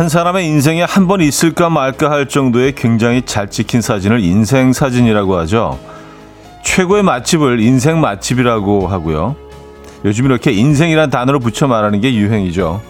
한 사람의 인생에 한 번 있을까 말까 할 정도의 굉장히 잘 찍힌 사진을 인생 사진이라고 하죠. 최고의 맛집을 인생 맛집이라고 하고요. 요즘 이렇게 인생이란 단어를 붙여 말하는 게 유행이죠.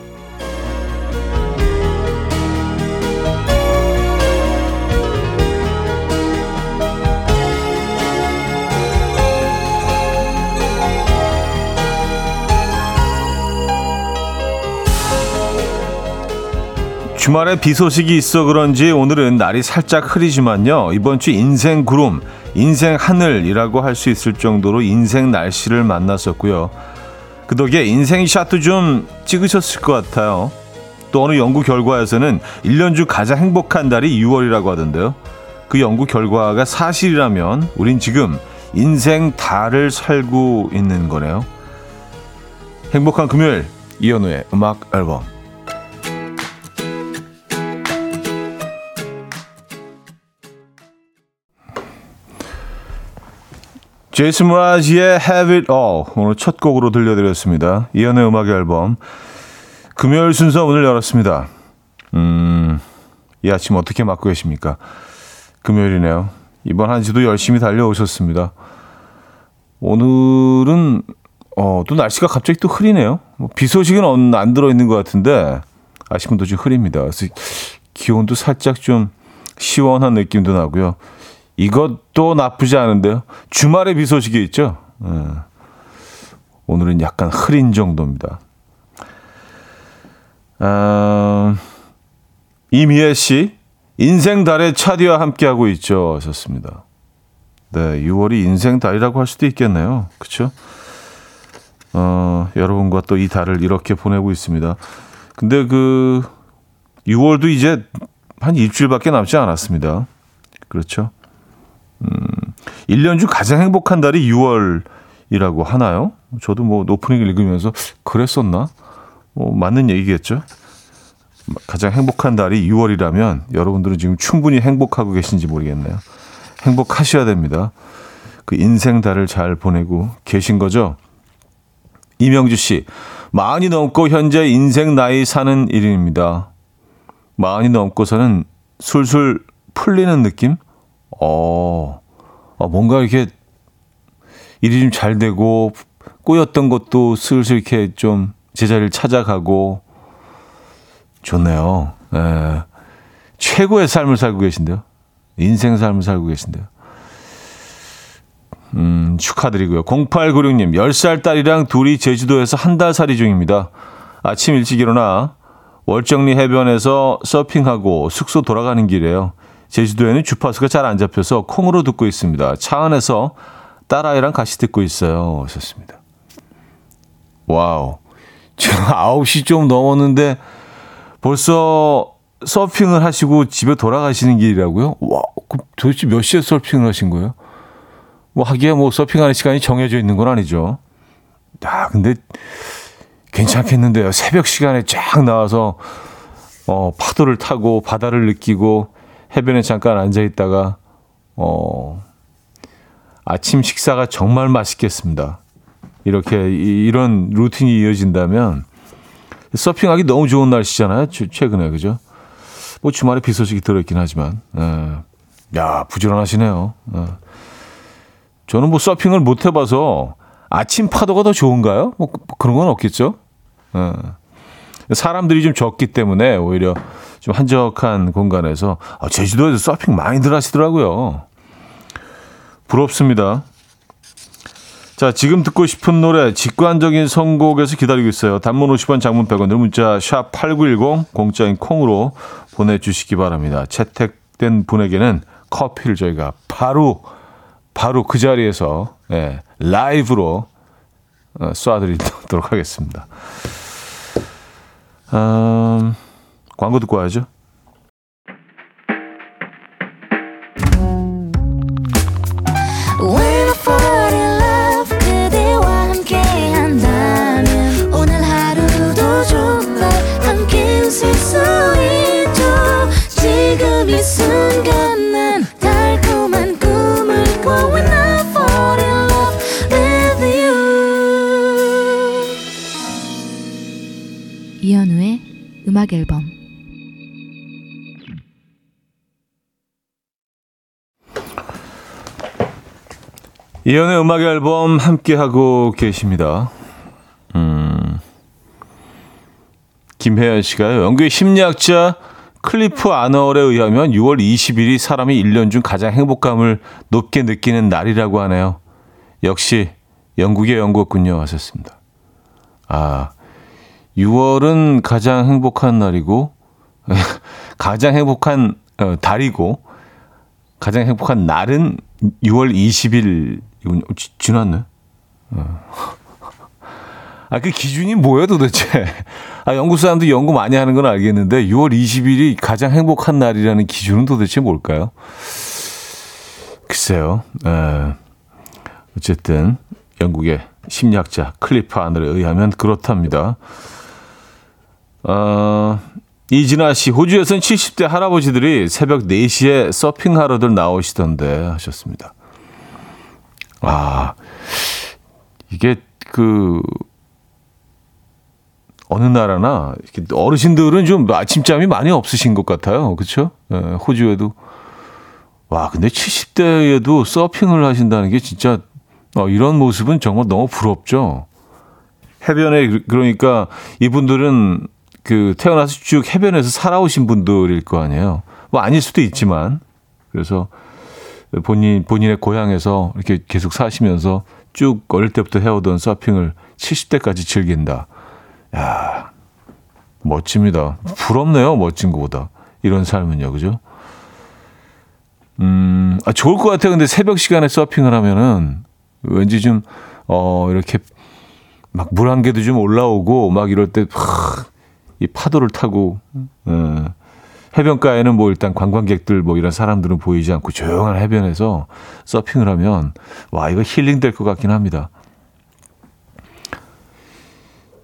주말에 비 소식이 있어 그런지 오늘은 날이 살짝 흐리지만요. 이번 주 인생 구름, 인생 하늘이라고 할 수 있을 정도로 인생 날씨를 만났었고요. 그 덕에 인생 샷도 좀 찍으셨을 것 같아요. 또 어느 연구 결과에서는 1년 중 가장 행복한 달이 6월이라고 하던데요. 그 연구 결과가 사실이라면 우린 지금 인생 달을 살고 있는 거네요. 행복한 금요일 이현우의 음악 앨범 제이슨 무라지의 Have It All 오늘 첫 곡으로 들려드렸습니다. 이연의 음악 앨범 금요일 순서 오늘 열었습니다. 음, 이 아침 어떻게 맞고 계십니까? 금요일이네요. 이번 한 주도 열심히 달려오셨습니다. 오늘은 어, 또 날씨가 갑자기 또 흐리네요. 뭐 비 소식은 안 들어있는 것 같은데 아침은 또좀 흐립니다. 그래서 기온도 살짝 좀 시원한 느낌도 나고요. 이것도 나쁘지 않은데요. 주말에 비 소식이 있죠. 네. 오늘은 약간 흐린 정도입니다. 아, 이미애 씨, 인생 달에 차디와 함께하고 있죠. 하셨습니다. 네, 6월이 인생 달이라고 할 수도 있겠네요. 그렇죠? 어, 여러분과 또 이 달을 이렇게 보내고 있습니다. 근데 그 6월도 이제 한 일주일밖에 남지 않았습니다. 그렇죠? 음, 1년 중 가장 행복한 달이 6월이라고 하나요? 저도 뭐 오프닝을 읽으면서 그랬었나? 뭐 맞는 얘기겠죠? 가장 행복한 달이 6월이라면 여러분들은 지금 충분히 행복하고 계신지 모르겠네요. 행복하셔야 됩니다. 그 인생 달을 잘 보내고 계신 거죠? 이명주 씨, 많이 넘고 현재 인생 나이 사는 일입니다. 많이 넘고서는 술술 풀리는 느낌? 어, 어 뭔가 이렇게 일이 좀 잘 되고 꼬였던 것도 슬슬 이렇게 좀 제자리를 찾아가고 좋네요. 예. 최고의 삶을 살고 계신데요. 인생 삶을 살고 계신데요. 음, 축하드리고요. 0896님, 10살 딸이랑 둘이 제주도에서 한 달 살이 중입니다. 아침 일찍 일어나 월정리 해변에서 서핑하고 숙소 돌아가는 길이에요. 제주도에는 주파수가 잘 안 잡혀서 콩으로 듣고 있습니다. 차 안에서 딸아이랑 같이 듣고 있어요. 하셨습니다. Wow. 지금 9시 좀 넘었는데 벌써 서핑을 하시고 집에 돌아가시는 길이라고요? 와, 도대체 몇 시에 서핑을 하신 거예요? 뭐 하기야 뭐 서핑하는 시간이 정해져 있는 건 아니죠. 야, 근데 괜찮겠는데요. 새벽 시간에 쫙 나와서 어, 파도를 타고 바다를 느끼고 해변에 잠깐 앉아 있다가 어 아침 식사가 정말 맛있겠습니다. 이렇게 이 런 루틴이 이어진다면 서핑하기 너무 좋은 날씨잖아요. 최근에 그죠? 뭐 주말에 비 소식이 들어있긴 하지만 예. 야 부지런하시네요. 예. 저는 뭐 서핑을 못 해봐서 아침 파도가 더 좋은가요? 뭐 그런 건 없겠죠. 예. 사람들이 좀 적기 때문에 오히려 좀 한적한 공간에서 아, 제주도에서 서핑 많이들 하시더라고요. 부럽습니다. 자, 지금 듣고 싶은 노래 직관적인 선곡에서 기다리고 있어요. 단문 50원, 장문 100원, 문자 샵 8910 공짜인 콩으로 보내 주시기 바랍니다. 채택된 분에게는 커피를 저희가 바로 바로 그 자리에서 예, 라이브로 어, 쏴드리도록 하겠습니다. 음, 광고 듣고 와야죠. 이연의 음악 앨범 함께 하고 계십니다. 음. 김혜연 씨가요. 영국의 심리학자 클리프 아너얼에 의하면 6월 20일이 사람이 1년 중 가장 행복감을 높게 느끼는 날이라고 하네요. 역시 영국의 연구군요 하셨습니다. 아, 6월은 가장 행복한 날이고, 가장 행복한 어, 달이고, 가장 행복한 날은 6월 20일, 이군 지났네. 어. 아, 그 기준이 뭐예요 도대체? 아, 연구 사람도 연구 많이 하는 건 알겠는데, 6월 20일이 가장 행복한 날이라는 기준은 도대체 뭘까요? 글쎄요. 에, 어쨌든, 영국의 심리학자 클리프 아늘에 의하면 그렇답니다. 어, 이진아 씨, 호주에서는 70대 할아버지들이 새벽 4시에 서핑하러들 나오시던데 하셨습니다. 아, 이게 그, 어느 나라나 어르신들은 좀 아침잠이 많이 없으신 것 같아요. 그렇죠? 예, 호주에도 와 근데 70대에도 서핑을 하신다는 게 진짜 어, 이런 모습은 정말 너무 부럽죠. 해변에 그러니까 이분들은 그 태어나서 쭉 해변에서 살아오신 분들일 거 아니에요. 뭐 아닐 수도 있지만 그래서 본인 본인의 고향에서 이렇게 계속 사시면서 쭉 어릴 때부터 해오던 서핑을 70대까지 즐긴다. 야, 멋집니다. 부럽네요. 멋진 것보다. 이런 삶은요. 그죠? 음, 아, 좋을 것 같아요. 근데 새벽 시간에 서핑을 하면은 왠지 좀, 어, 이렇게 막 물 한 개도 좀 올라오고 막 이럴 때, 하, 이 파도를 타고, 어, 해변가에는 뭐 일단 관광객들 뭐 이런 사람들은 보이지 않고 조용한 해변에서 서핑을 하면 와, 이거 힐링 될 것 같긴 합니다.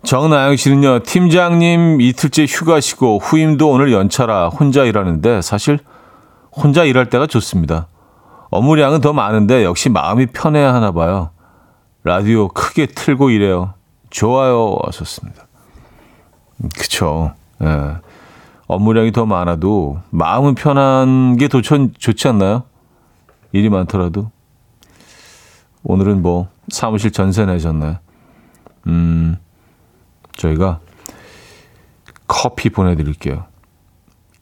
정나영 씨는요, 팀장님 이틀째 휴가시고 후임도 오늘 연차라 혼자 일하는데 사실 혼자 일할 때가 좋습니다. 업무량은 더 많은데 역시 마음이 편해야 하나 봐요. 라디오 크게 틀고 일해요. 좋아요. 하셨습니다. 그쵸. 예. 업무량이 더 많아도 마음은 편한 게 더 좋지 않나요? 일이 많더라도. 오늘은 뭐 사무실 전세 내셨나요? 음, 저희가 커피 보내드릴게요.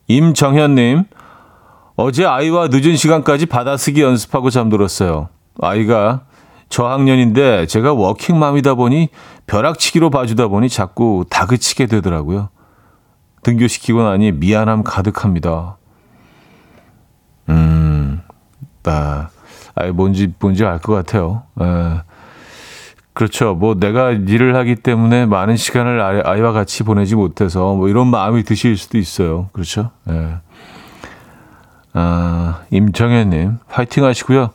임정현님, 어제 아이와 늦은 시간까지 받아쓰기 연습하고 잠들었어요. 아이가 저학년인데 제가 워킹맘이다 보니 벼락치기로 봐주다 보니 자꾸 다그치게 되더라고요. 등교시키고 나니 미안함 가득합니다. 음, 나, 아이, 뭔지, 뭔지 알 것 같아요. 에. 그렇죠. 뭐 내가 일을 하기 때문에 많은 시간을 아이 와 같이 보내지 못해서 뭐 이런 마음이 드실 수도 있어요. 그렇죠. 예. 아, 임정현님, 파이팅 하시고요.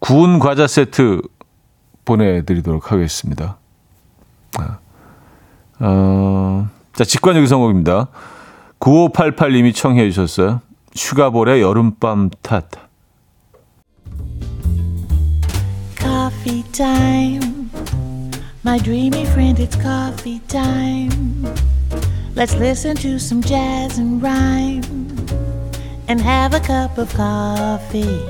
구운 과자 세트 보내드리도록 하겠습니다. 아, 어, 자, 직관적인 선곡입니다. 9588님이 청해 주셨어요. 슈가볼의 여름밤 탓. Coffee time. My dreamy friend, it's coffee time. Let's listen to some jazz and rhyme and have a cup of coffee.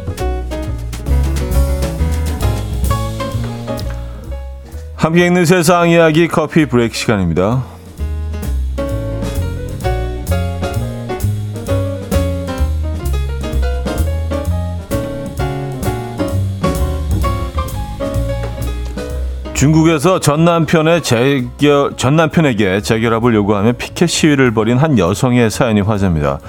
함께 읽는 세상 이야기 커피 브레이크 시간입니다. 중국에서 전 남편의 재결, 전 남편에게 재결합을 요구하며 피켓 시위를 벌인 한 여성의 사연이 화제입니다.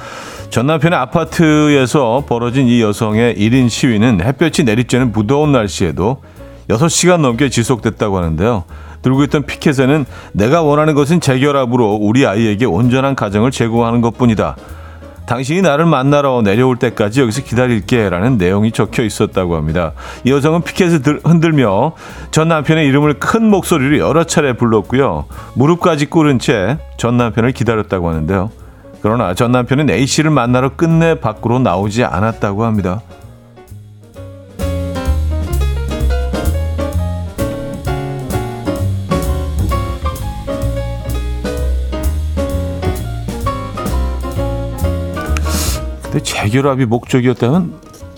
전 남편의 아파트에서 벌어진 이 여성의 1인 시위는 햇볕이 내리쬐는 무더운 날씨에도 6시간 넘게 지속됐다고 하는데요. 들고 있던 피켓에는 내가 원하는 것은 재결합으로 우리 아이에게 온전한 가정을 제공하는 것 뿐이다. 당신이 나를 만나러 내려올 때까지 여기서 기다릴게 라는 내용이 적혀 있었다고 합니다. 이 여성은 피켓을 흔들며 전 남편의 이름을 큰 목소리로 여러 차례 불렀고요. 무릎까지 꿇은 채 전 남편을 기다렸다고 하는데요. 그러나 전 남편은 A씨를 만나러 끝내 밖으로 나오지 않았다고 합니다. 재결합이 목적이었다면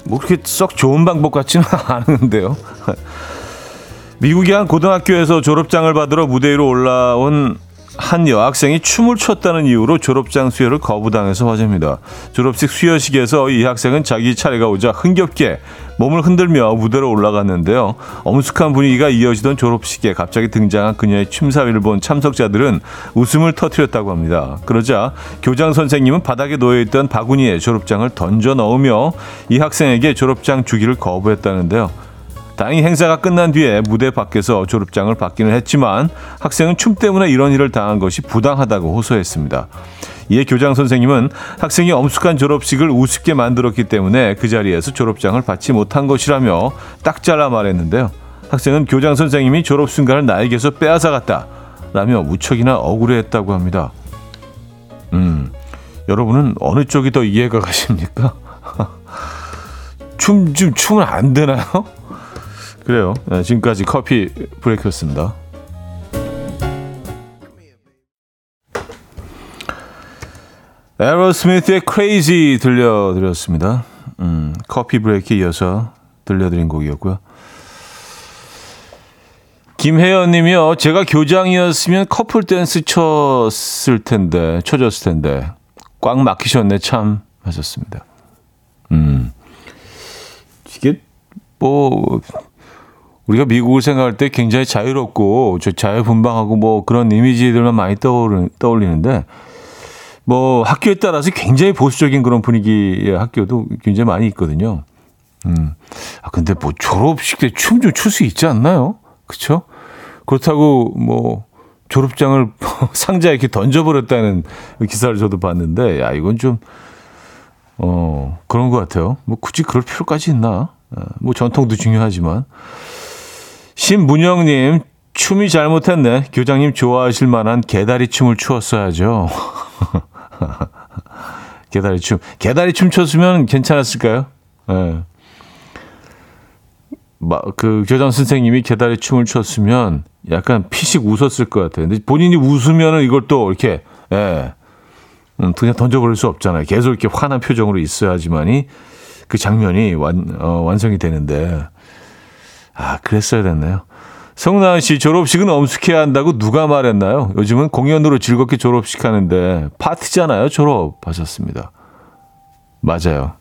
뭐 그렇게 썩 좋은 방법 같지는 않은데요. 미국의 한 고등학교에서 졸업장을 받으러 무대 위로 올라온 한 여학생이 춤을 췄다는 이유로 졸업장 수여를 거부당해서 화제입니다. 졸업식 수여식에서 이 학생은 자기 차례가 오자 흥겹게 몸을 흔들며 무대로 올라갔는데요. 엄숙한 분위기가 이어지던 졸업식에 갑자기 등장한 그녀의 춤사위를 본 참석자들은 웃음을 터뜨렸다고 합니다. 그러자 교장 선생님은 바닥에 놓여있던 바구니에 졸업장을 던져 넣으며 이 학생에게 졸업장 주기를 거부했다는데요. 다행히 행사가 끝난 뒤에 무대 밖에서 졸업장을 받기는 했지만 학생은 춤 때문에 이런 일을 당한 것이 부당하다고 호소했습니다. 이에 교장 선생님은 학생이 엄숙한 졸업식을 우습게 만들었기 때문에 그 자리에서 졸업장을 받지 못한 것이라며 딱 잘라 말했는데요. 학생은 교장 선생님이 졸업 순간을 나에게서 빼앗아갔다 라며 무척이나 억울해했다고 합니다. 음, 여러분은 어느 쪽이 더 이해가 가십니까? 춤, 좀 춤은 안 되나요? 그래요. 네, 지금까지 커피 브레이크였습니다. 에어로스미스의 Crazy 들려드렸습니다. 음, 커피 브레이크에 이어서 들려드린 곡이었고요. 김혜연 님이요. 제가 교장이었으면 커플 댄스 쳤을 텐데, 쳐줬을 텐데. 꽉 막히셨네, 참. 하셨습니다. 음. 이게, 뭐, 우리가 미국을 생각할 때 굉장히 자유롭고 자유분방하고 뭐 그런 이미지들만 많이 떠올리는데 뭐 학교에 따라서 굉장히 보수적인 그런 분위기의 학교도 굉장히 많이 있거든요. 음. 아 근데 뭐 졸업식 때 춤 좀 출 수 있지 않나요? 그렇죠? 그렇다고 뭐 졸업장을 상자에 이렇게 던져버렸다는 기사를 저도 봤는데 야 이건 좀 어, 그런 것 같아요. 뭐 굳이 그럴 필요까지 있나? 어, 뭐 전통도 중요하지만. 신문영님, 춤이 잘못했네. 교장님 좋아하실 만한 개다리 춤을 추었어야죠. 개다리 춤. 개다리 춤 췄으면 괜찮았을까요? 예. 네. 그 교장 선생님이 개다리 춤을 췄으면 약간 피식 웃었을 것 같아요. 근데 본인이 웃으면은 이걸 또 이렇게, 예. 음, 그냥 던져버릴 수 없잖아요. 계속 이렇게 화난 표정으로 있어야지만이 그 장면이 완, 어, 완성이 되는데. 아, 그랬어야 됐네요. 성나은 씨, 졸업식은 엄숙해야 한다고 누가 말했나요? 요즘은 공연으로 즐겁게 졸업식 하는데 파티잖아요, 졸업. 하셨습니다. 맞아요.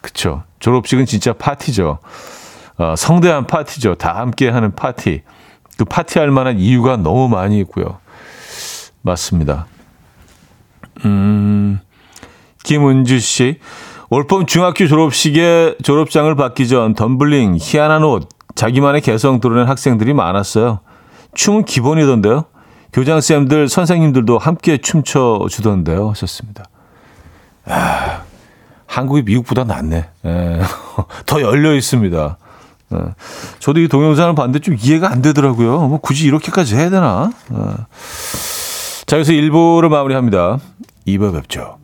그쵸. 졸업식은 진짜 파티죠. 어, 성대한 파티죠. 다 함께 하는 파티. 그 파티할 만한 이유가 너무 많이 있고요. 맞습니다. 음, 김은주 씨. 올봄 중학교 졸업식에 졸업장을 받기 전 덤블링, 희한한 옷, 자기만의 개성 드러낸 학생들이 많았어요. 춤은 기본이던데요. 교장쌤들, 선생님들도 함께 춤춰 주던데요. 하셨습니다. 아, 한국이 미국보다 낫네. 예, 더 열려 있습니다. 예, 저도 이 동영상을 봤는데 좀 이해가 안 되더라고요. 뭐 굳이 이렇게까지 해야 되나? 예. 자, 여기서 1부를 마무리합니다. 2부 뵙죠.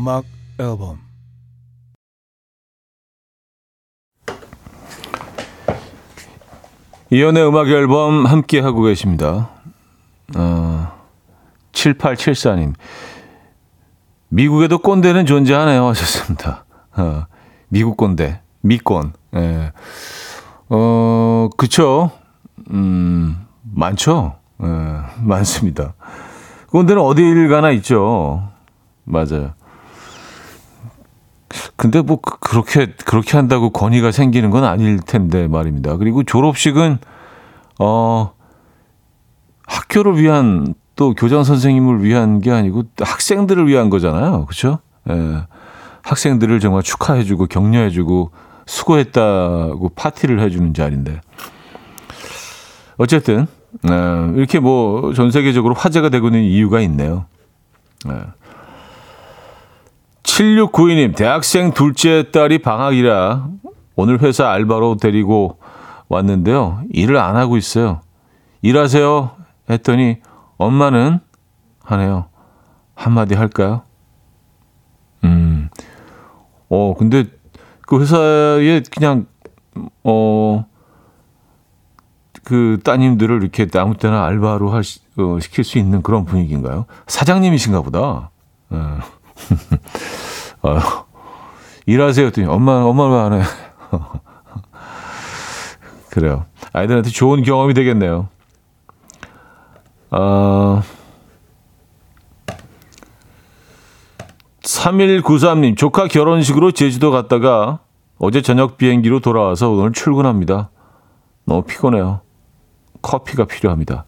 음악 앨범 이연의 음악 앨범 함께 하고 계십니다. 어, 7874님. 미국에도 꼰대는 존재하네요. 하셨습니다. 어, 미국 꼰대. 미꼰. 예. 어, 그쵸. 음, 많죠. 예, 많습니다. 꼰대는 어딜 가나 있죠. 맞아요. 근데 뭐 그, 그렇게 그렇게 한다고 권위가 생기는 건 아닐 텐데 말입니다. 그리고 졸업식은 어 학교를 위한 또 교장 선생님을 위한 게 아니고 학생들을 위한 거잖아요. 그렇죠? 예. 학생들을 정말 축하해 주고 격려해 주고 수고했다고 파티를 해 주는 자리인데 어쨌든 네, 이렇게 뭐 전 세계적으로 화제가 되고 있는 이유가 있네요. 네. 7692님, 대학생 둘째 딸이 방학이라 오늘 회사 알바로 데리고 왔는데요. 일을 안 하고 있어요. 일하세요. 했더니 엄마는 하네요. 한마디 할까요? 음, 어, 근데 그 회사에 그냥, 어, 그 따님들을 이렇게 아무 때나 알바로 할, 어, 시킬 수 있는 그런 분위기인가요? 사장님이신가 보다. 어. 어, 일하세요. 했더니 엄마, 엄마 왜안 해? 그래요. 아이들한테 좋은 경험이 되겠네요. 어, 3193님, 조카 결혼식으로 제주도 갔다가 어제 저녁 비행기로 돌아와서 오늘 출근합니다. 너무 피곤해요. 커피가 필요합니다.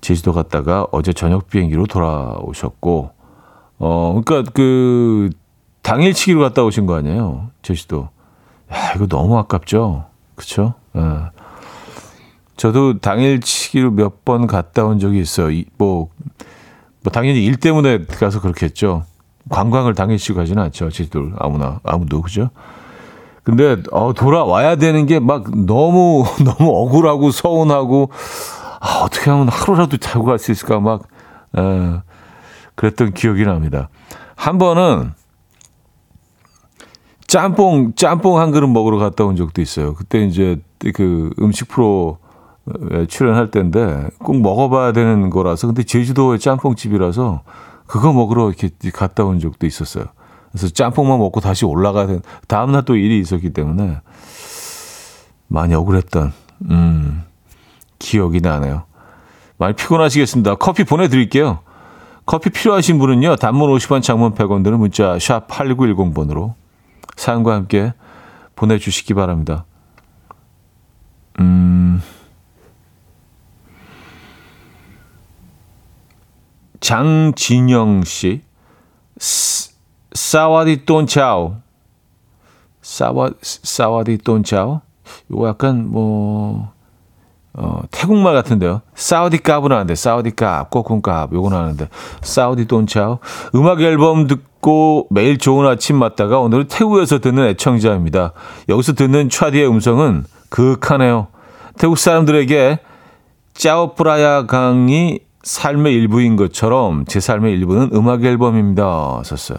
제주도 갔다가 어제 저녁 비행기로 돌아오셨고, 어, 그러니까 그 당일치기로 갔다 오신 거 아니에요? 제주도. 야, 이거 너무 아깝죠? 그쵸? 예. 저도 당일치기로 몇 번 갔다 온 적이 있어요. 이, 뭐, 뭐, 당연히 일 때문에 가서 그렇게 했죠. 관광을 당일치기로 가지는 않죠. 제주도 아무나, 아무도, 그죠? 근데, 어, 돌아와야 되는 게 막 너무, 너무 억울하고 서운하고, 아, 어떻게 하면 하루라도 자고 갈 수 있을까 막, 에, 그랬던 기억이 납니다. 한 번은, 짬뽕, 짬뽕 한 그릇 먹으러 갔다 온 적도 있어요. 그때 이제 그 음식 프로 출연할 때인데 꼭 먹어봐야 되는 거라서 근데 제주도의 짬뽕집이라서 그거 먹으러 이렇게 갔다 온 적도 있었어요. 그래서 짬뽕만 먹고 다시 올라가야 된 다음날 또 일이 있었기 때문에 많이 억울했던 음, 기억이 나네요. 많이 피곤하시겠습니다. 커피 보내드릴게요. 커피 필요하신 분은요. 단문 50원 장문 100원 드는 문자 샵 8910번으로 사연과 함께 보내주시기 바랍니다. 음, 장진영 씨, 사와디 똥차오. 사와, 사와디 똥차오? 이거 약간 뭐, 어, 태국말 같은데요. 사우디 값은 하는데, 사우디 값, 꼬콩 값, 요건 하는데, 사우디 똥차오. 음악 앨범 듣고 매일 좋은 아침 맞다가 오늘은 태국에서 듣는 애청자입니다. 여기서 듣는 차디의 음성은 그윽하네요. 태국 사람들에게 짜오프라야 강이 삶의 일부인 것처럼 제 삶의 일부는 음악 앨범입니다. 썼어요.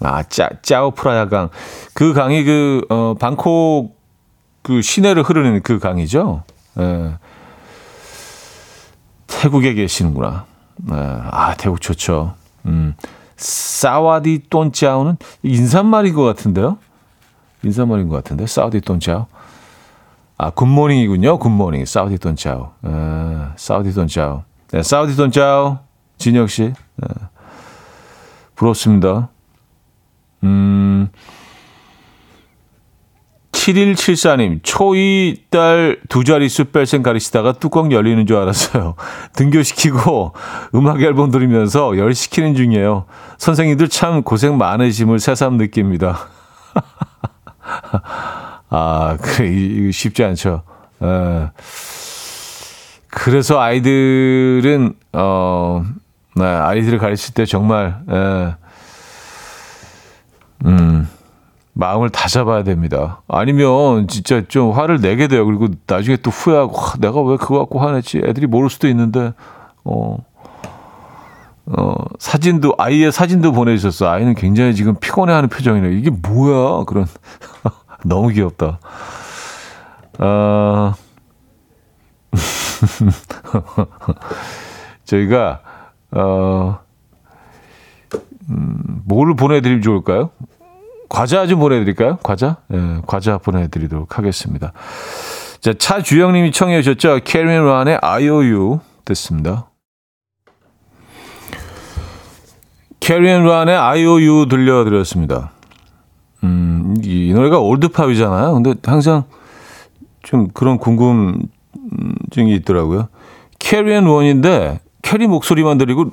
아, 짜, 짜오프라야 강. 그 강이 그, 어, 방콕 그 시내를 흐르는 그 강이죠. 예. 태국에 계시는구나. 예. 아, 태국 좋죠. 음. 사와디 똔짜오는 인사말인 것 같은데요? 인사말인 것 같은데. 사와디 똔짜오. 아, 굿모닝이군요. 굿모닝. 사우디 돈짜오. 예, 사우디 돈짜오. 네, 사우디 돈짜오. 진혁 씨. 네. 부럽습니다. 음, 7174님, 초2 딸두 자릿수 뺄생 가르치다가 뚜껑 열리는 줄 알았어요. 등교시키고 음악 앨범 들으면서 열 시키는 중이에요. 선생님들 참 고생 많으심을 새삼 느낍니다. 아, 그래, 이거 쉽지 않죠. 에. 그래서 아이들은, 어, 네, 아이들을 가르칠 때 정말, 에, 음, 마음을 다 잡아야 됩니다. 아니면 진짜 좀 화를 내게 돼요. 그리고 나중에 또 후회하고, 와, 내가 왜 그거 갖고 화냈지? 애들이 모를 수도 있는데, 어, 어, 사진도, 아이의 사진도 보내 주셨어. 아이는 굉장히 지금 피곤해 하는 표정이네요. 이게 뭐야? 그런. 너무 귀엽다. 어, 저희가, 어, 음, 뭐를 보내 드리면 좋을까요? 과자 좀 보내드릴까요? 과자? 예, 과자 보내드리도록 하겠습니다. 자, 차주영님이 청해 주셨죠? Carry & Ron의 IOU 됐습니다. Carry & Ron의 IOU 들려드렸습니다. 음, 이, 이 노래가 old pop이잖아요. 근데 항상 좀 그런 궁금증이 있더라고요. Carry & Ron인데 캐리 목소리만 들리고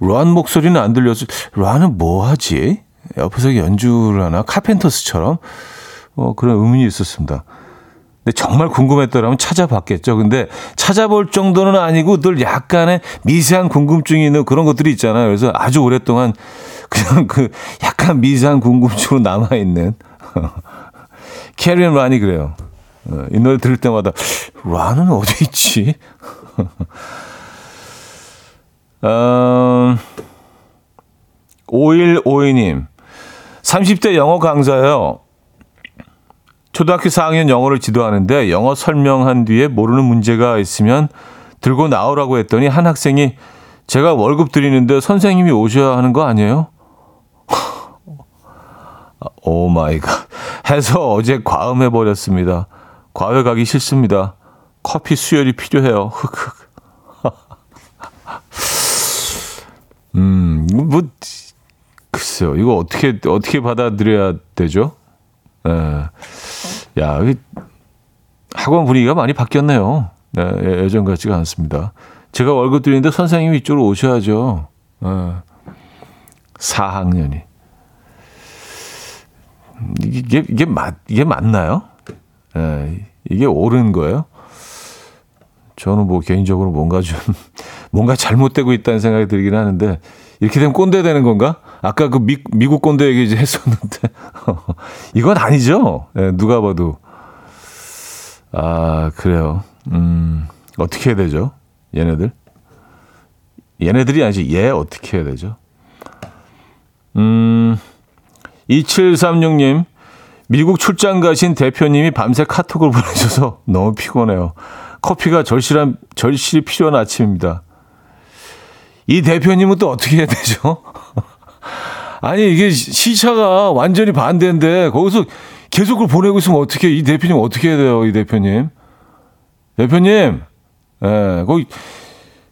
란 목소리는 안 들려서 란은 뭐 하지? 옆에서 연주를 하나 카펜터스처럼 어, 그런 의문이 있었습니다. 근데 정말 궁금했더라면 찾아봤겠죠. 근데 찾아볼 정도는 아니고 늘 약간의 미세한 궁금증이 있는 그런 것들이 있잖아요. 그래서 아주 오랫동안 그냥 그 약간 미세한 궁금증으로 남아있는. 캐리언 란이 그래요. 어, 이 노래 들을 때마다 란은 어디 있지? 음, 5152님. 30대 영어 강사예요. 초등학교 4학년 영어를 지도하는데 영어 설명한 뒤에 모르는 문제가 있으면 들고 나오라고 했더니 한 학생이 제가 월급 드리는데 선생님이 오셔야 하는 거 아니에요? Oh my god. 해서 어제 과음해 버렸습니다. 과외 가기 싫습니다. 커피 수혈이 필요해요. 흑흑. 음, 뭐 글쎄요. 이거 어떻게 어떻게 받아들여야 되죠? 예. 야, 학원 분위기가 많이 바뀌었네요. 네, 예, 예전 같지가 않습니다. 제가 월급 드리는데 선생님이 이쪽으로 오셔야죠. 예. 4학년이. 이게, 이게 맞, 이게 맞나요? 예, 이게 옳은 거예요? 저는 뭐 개인적으로 뭔가 좀, 뭔가 잘못되고 있다는 생각이 들긴 하는데, 이렇게 되면 꼰대 되는 건가? 아까 그 미, 미국 꼰대 얘기 이제 했었는데, 이건 아니죠? 예, 누가 봐도. 아, 그래요. 음, 어떻게 해야 되죠? 얘네들? 얘네들이 아니지, 얘 어떻게 해야 되죠? 음, 2736님, 미국 출장 가신 대표님이 밤새 카톡을 보내셔서 너무 피곤해요. 커피가 절실한, 절실히 필요한 아침입니다. 이 대표님은 또 어떻게 해야 되죠? 아니, 이게 시차가 완전히 반대인데, 거기서 계속 그걸 보내고 있으면 어떻게, 이 대표님 어떻게 해야 돼요, 이 대표님? 대표님, 예, 거기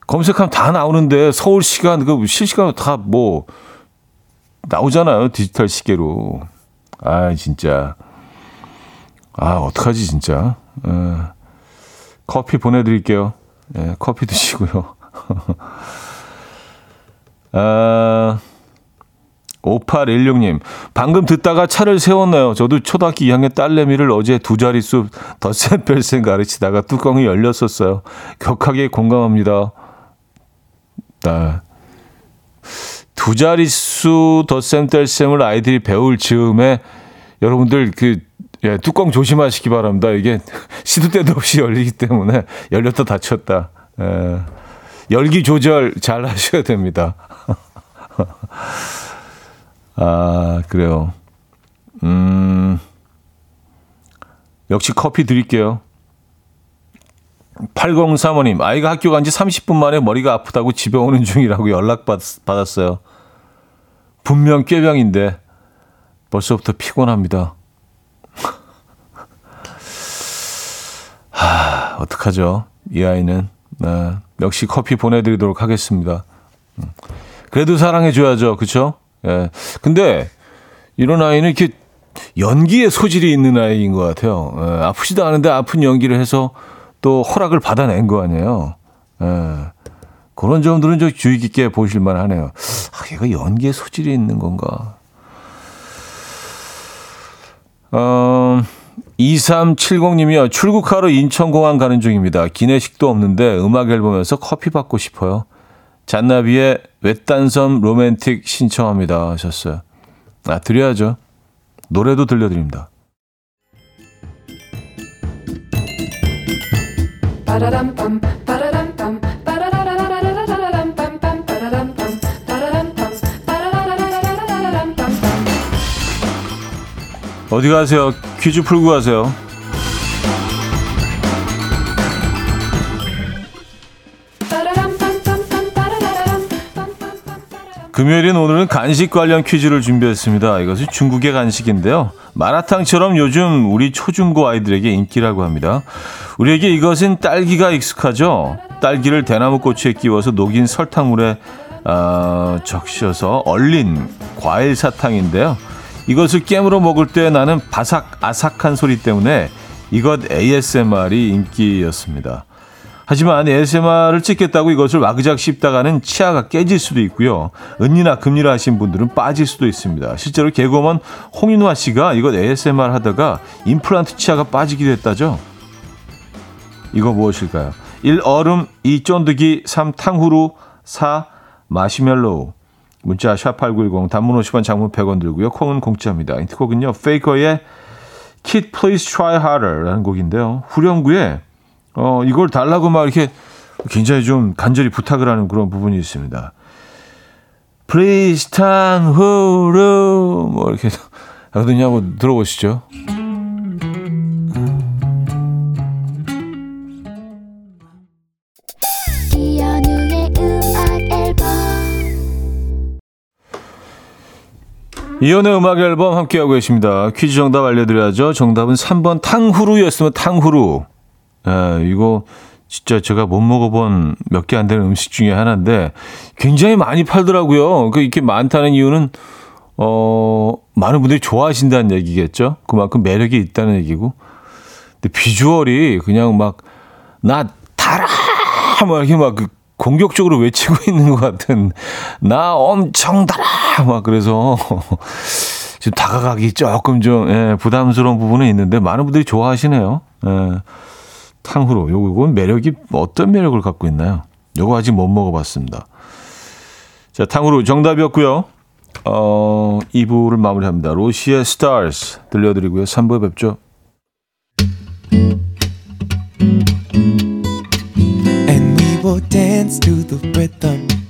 검색하면 다 나오는데, 서울 시간, 그 실시간으로 다 뭐, 나오잖아요. 디지털 시계로. 아, 진짜. 아, 어떡하지, 진짜. 에, 커피 보내드릴게요. 예, 커피 드시고요. 아, 5816님, 방금 듣다가 차를 세웠나요? 저도 초등학교 2학년 딸내미를 어제 두 자릿수 덧셈 뺄셈 가르치다가 뚜껑이 열렸었어요. 격하게 공감합니다. 아, 두 자릿수 덧셈 뗄셈을 아이들이 배울 즈음에 여러분들 그 예, 뚜껑 조심하시기 바랍니다. 이게 시도 때도 없이 열리기 때문에 열렸다 닫혔다. 예, 열기 조절 잘 하셔야 됩니다. 아, 그래요. 음, 역시 커피 드릴게요. 8035님, 아이가 학교 간 지 30분 만에 머리가 아프다고 집에 오는 중이라고 연락 받, 받았어요. 분명 꾀병인데 벌써부터 피곤합니다. 하, 어떡하죠? 이 아이는. 네, 역시 커피 보내드리도록 하겠습니다. 음. 그래도 사랑해줘야죠. 그쵸? 예. 근데 이런 아이는 이렇게 연기에 소질이 있는 아이인 것 같아요. 예, 아프지도 않은데 아픈 연기를 해서 또 허락을 받아낸 거 아니에요. 예. 그런 점들은 좀 주의 깊게 보실만 하네요. 아, 얘가 연기에 소질이 있는 건가? 어, 2370님이요. 출국하러 인천공항 가는 중입니다. 기내식도 없는데 음악 앨범에서 커피 받고 싶어요. 잔나비의 외딴섬 로맨틱 신청합니다. 하셨어요. 아, 드려야죠. 노래도 들려드립니다. 어디 가세요? 퀴즈 풀고 가세요. 금요일인 오늘은 간식 관련 퀴즈를 준비했습니다. 이것은 중국의 간식인데요. 마라탕처럼 요즘 우리 초중고 아이들에게 인기라고 합니다. 우리에게 이것은 딸기가 익숙하죠. 딸기를 대나무 꼬치에 끼워서 녹인 설탕물에 어, 적셔서 얼린 과일 사탕인데요. 이것을 깨물어 먹을 때 나는 바삭 아삭한 소리 때문에 이것 ASMR이 인기였습니다. 하지만 ASMR을 찍겠다고 이것을 와그작 씹다가는 치아가 깨질 수도 있고요. 은니나 금리라 하신 분들은 빠질 수도 있습니다. 실제로 개그우먼 홍인화 씨가 이것 ASMR 하다가 임플란트 치아가 빠지기도 했다죠. 이거 무엇일까요? 1. 얼음 2. 쫀득이 3. 탕후루 4. 마시멜로우 문자 샵8910 단문 50원 장문 100원 들고요. 콩은 공짜입니다. 인트곡은요. 페이커의 Kid Please Try Harder 라는 곡인데요. 후렴구에 어, 이걸 달라고 막 이렇게 굉장히 좀 간절히 부탁을 하는 그런 부분이 있습니다. Please 탕후루 뭐 이렇게 하거든요. 한번 들어보시죠. 이연의 음악 앨범 함께하고 계십니다. 퀴즈 정답 알려드려야죠. 정답은 3번 탕후루였으면 탕후루. 에, 이거 진짜 제가 못 먹어본 몇 개 안 되는 음식 중에 하나인데 굉장히 많이 팔더라고요. 그 이렇게 많다는 이유는 어 많은 분들이 좋아하신다는 얘기겠죠. 그만큼 매력이 있다는 얘기고. 근데 비주얼이 그냥 막 나 달아 막 이렇게 막그 공격적으로 외치고 있는 것 같은 나 엄청 달아 막 그래서 지금 다가가기 조금 좀 예, 부담스러운 부분은 있는데 많은 분들이 좋아하시네요. 예, 탕후루 요건 매력이 어떤 매력을 갖고 있나요? 요거 아직 못 먹어봤습니다. 자 탕후루 정답이었고요. 어 2부를 마무리합니다. 로시의 스타즈 들려드리고요. 3부에 뵙죠. will dance to the rhythm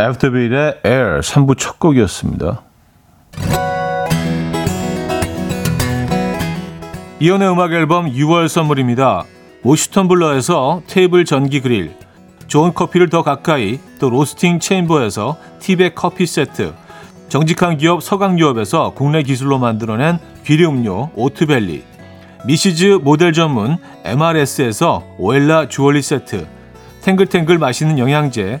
애프터빌의 Air 3부 첫 곡이었습니다. 이현우의 음악 앨범 6월 선물입니다. 모슈 텀블러에서 테이블 전기 그릴, 좋은 커피를 더 가까이, 또 로스팅 체인버에서 티백 커피 세트, 정직한 기업 서강유업에서 국내 기술로 만들어낸 귀리음료 오트벨리, 미시즈 모델 전문 MRS에서 오엘라 주얼리 세트, 탱글탱글 맛있는 영양제,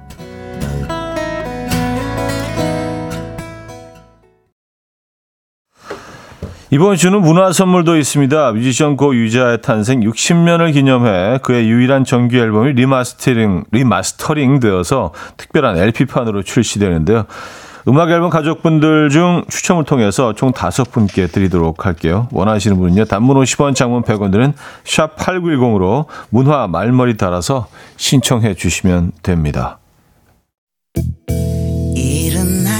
이번 주는 문화 선물도 있습니다. 뮤지션 고 유재하의 탄생 60년을 기념해 그의 유일한 정규 앨범이 remastering, remastering 되어서 특별한 LP판으로 출시되는데요. 음악 앨범 가족분들 중 추첨을 통해서 총 다섯 분께 드리도록 할게요. 원하시는 분은요. 단문 50원, 장문 100원들은 샵 8910으로 문화 말머리 달아서 신청해 주시면 됩니다. 일어나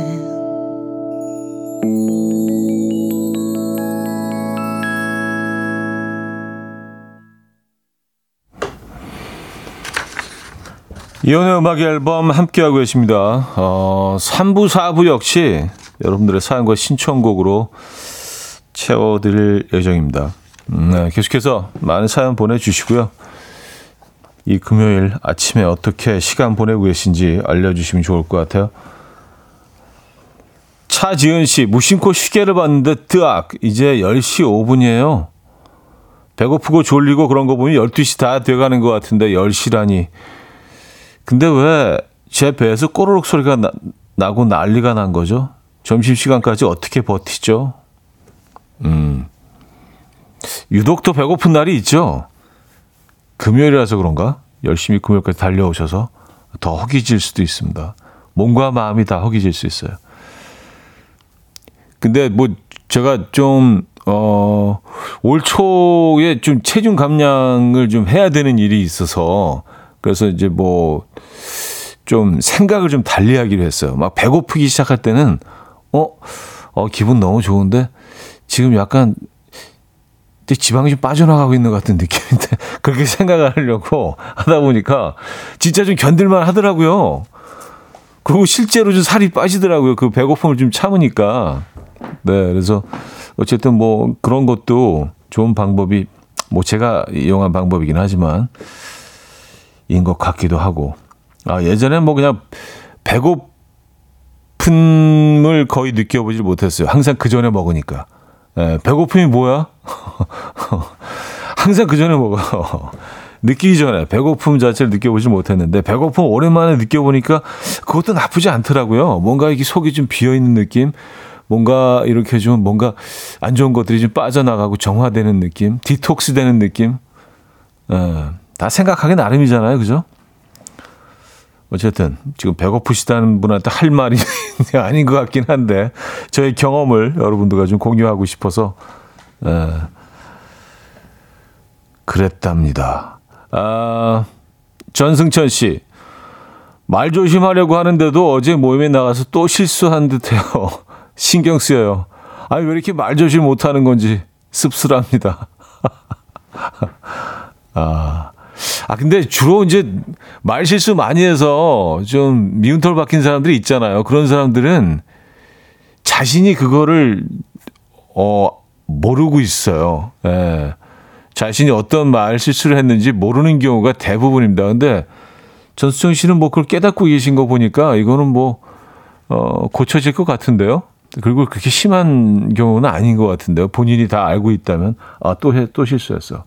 이혼의 음악 앨범 함께하고 계십니다. 어, 3부, 4부 역시 여러분들의 사연과 신청곡으로 채워드릴 예정입니다. 네, 계속해서 많은 사연 보내주시고요. 이 금요일 아침에 어떻게 시간 보내고 계신지 알려주시면 좋을 것 같아요. 차지은 씨, 무심코 시계를 봤는데 뜨악, 이제 10시 5분이에요. 배고프고 졸리고 그런 거 보면 12시 다 돼가는 것 같은데 10시라니. 근데 왜 제 배에서 꼬르륵 소리가 나, 나고 난리가 난 거죠? 점심시간까지 어떻게 버티죠? 음. 유독 더 배고픈 날이 있죠? 금요일이라서 그런가? 열심히 금요일까지 달려오셔서 더 허기질 수도 있습니다. 몸과 마음이 다 허기질 수 있어요. 근데 뭐 제가 좀, 어, 올 초에 좀 체중 감량을 좀 해야 되는 일이 있어서 그래서 이제 뭐 좀 생각을 좀 달리 하기로 했어요. 막 배고프기 시작할 때는 어, 어 기분 너무 좋은데 지금 약간 지방이 좀 빠져나가고 있는 것 같은 느낌인데 그렇게 생각을 하려고 하다 보니까 진짜 좀 견딜만 하더라고요. 그리고 실제로 좀 살이 빠지더라고요. 그 배고픔을 좀 참으니까. 네, 그래서 어쨌든 뭐 그런 것도 좋은 방법이 뭐 제가 이용한 방법이긴 하지만 인 것 같기도 하고. 아, 예전에 뭐 그냥 배고픔을 거의 느껴보질 못했어요. 항상 그 전에 먹으니까. 예, 배고픔이 뭐야? 항상 그 전에 먹어. 느끼기 전에 배고픔 자체를 느껴보지 못했는데 배고픔 오랜만에 느껴보니까 그것도 나쁘지 않더라고요. 뭔가 이게 속이 좀 비어 있는 느낌, 뭔가 이렇게 좀 뭔가 안 좋은 것들이 좀 빠져나가고 정화되는 느낌, 디톡스 되는 느낌. 어, 다 생각하기 나름이잖아요. 그죠? 어쨌든 지금 배고프시다는 분한테 할 말이 아닌 것 같긴 한데 저의 경험을 여러분들과 좀 공유하고 싶어서 에, 그랬답니다. 아, 전승천 씨. 말 조심하려고 하는데도 어제 모임에 나가서 또 실수한 듯해요. 신경 쓰여요. 아니, 왜 이렇게 말 조심 못하는 건지 씁쓸합니다. 아, 아, 근데 주로 이제 말 실수 많이 해서 좀 미운 털 박힌 사람들이 있잖아요. 그런 사람들은 자신이 그거를, 어, 모르고 있어요. 예. 자신이 어떤 말 실수를 했는지 모르는 경우가 대부분입니다. 근데 전수정 씨는 뭐 그걸 깨닫고 계신 거 보니까 이거는 뭐, 어, 고쳐질 것 같은데요. 그리고 그렇게 심한 경우는 아닌 것 같은데요. 본인이 다 알고 있다면, 아, 또 해, 또 실수했어.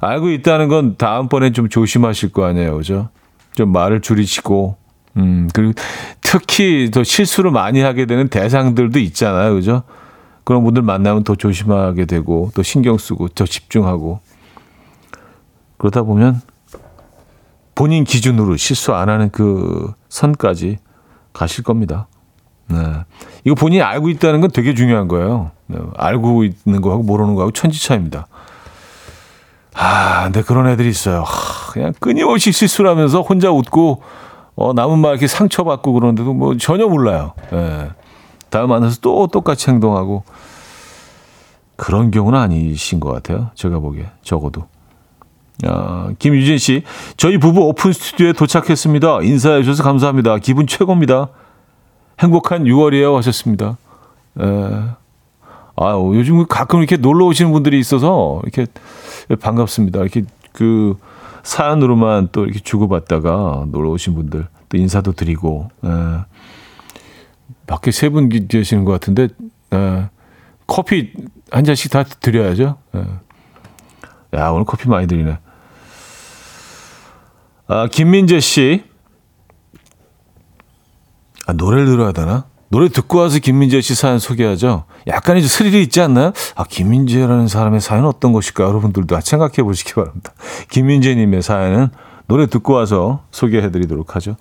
알고 있다는 건 다음번에 좀 조심하실 거 아니에요. 그죠? 좀 말을 줄이시고, 음, 그리고 특히 더 실수를 많이 하게 되는 대상들도 있잖아요. 그죠? 그런 분들 만나면 더 조심하게 되고, 또 신경 쓰고, 더 집중하고. 그러다 보면 본인 기준으로 실수 안 하는 그 선까지 가실 겁니다. 네. 이거 본인이 알고 있다는 건 되게 중요한 거예요. 네. 알고 있는 거하고 모르는 거하고 천지 차입니다. 아, 근데 그런 애들이 있어요. 하, 그냥 끊임없이 실수를 하면서 혼자 웃고, 어, 남은 말 이렇게 상처받고 그러는데도 뭐 전혀 몰라요. 예. 다음 만나서 또 똑같이 행동하고. 그런 경우는 아니신 것 같아요. 제가 보기에. 적어도. 아, 김유진 씨. 저희 부부 오픈 스튜디오에 도착했습니다. 인사해 주셔서 감사합니다. 기분 최고입니다. 행복한 6월이에요. 하셨습니다. 에. 아, 요즘 가끔 이렇게 놀러 오시는 분들이 있어서 이렇게 반갑습니다. 이렇게 그 사연으로만 또 이렇게 주고받다가 놀러 오신 분들 또 인사도 드리고 에. 밖에 세 분 계시는 것 같은데 에. 커피 한 잔씩 다 드려야죠. 에. 야 오늘 커피 많이 드리네. 아 김민재 씨. 아 노래를 들어야 되나? 노래 듣고 와서 김민재 씨 사연 소개하죠. 약간의 스릴이 있지 않나요? 아, 김민재라는 사람의 사연은 어떤 것일까? 여러분들도 생각해 보시기 바랍니다. 김민재님의 사연은 노래 듣고 와서 소개해 드리도록 하죠.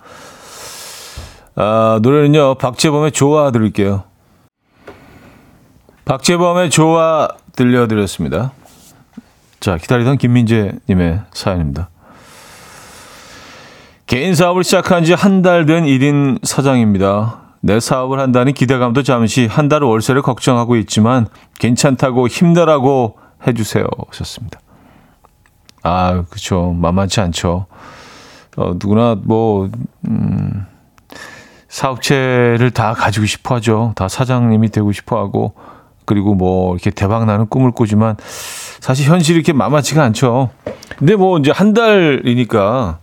아, 노래는요, 박재범의 좋아 들을게요. 박재범의 좋아 들려드렸습니다. 자, 기다리던 김민재님의 사연입니다. 개인 사업을 시작한 지 한 달 된 1인 사장입니다. 내 사업을 한다는 기대감도 잠시 한 달 월세를 걱정하고 있지만 괜찮다고 힘내라고 해주세요. 하셨습니다. 아, 그쵸. 만만치 않죠. 어, 누구나 뭐, 음, 사업체를 다 가지고 싶어 하죠. 다 사장님이 되고 싶어 하고, 그리고 뭐, 이렇게 대박 나는 꿈을 꾸지만, 사실 현실이 이렇게 만만치가 않죠. 근데 뭐 이제 한 달이니까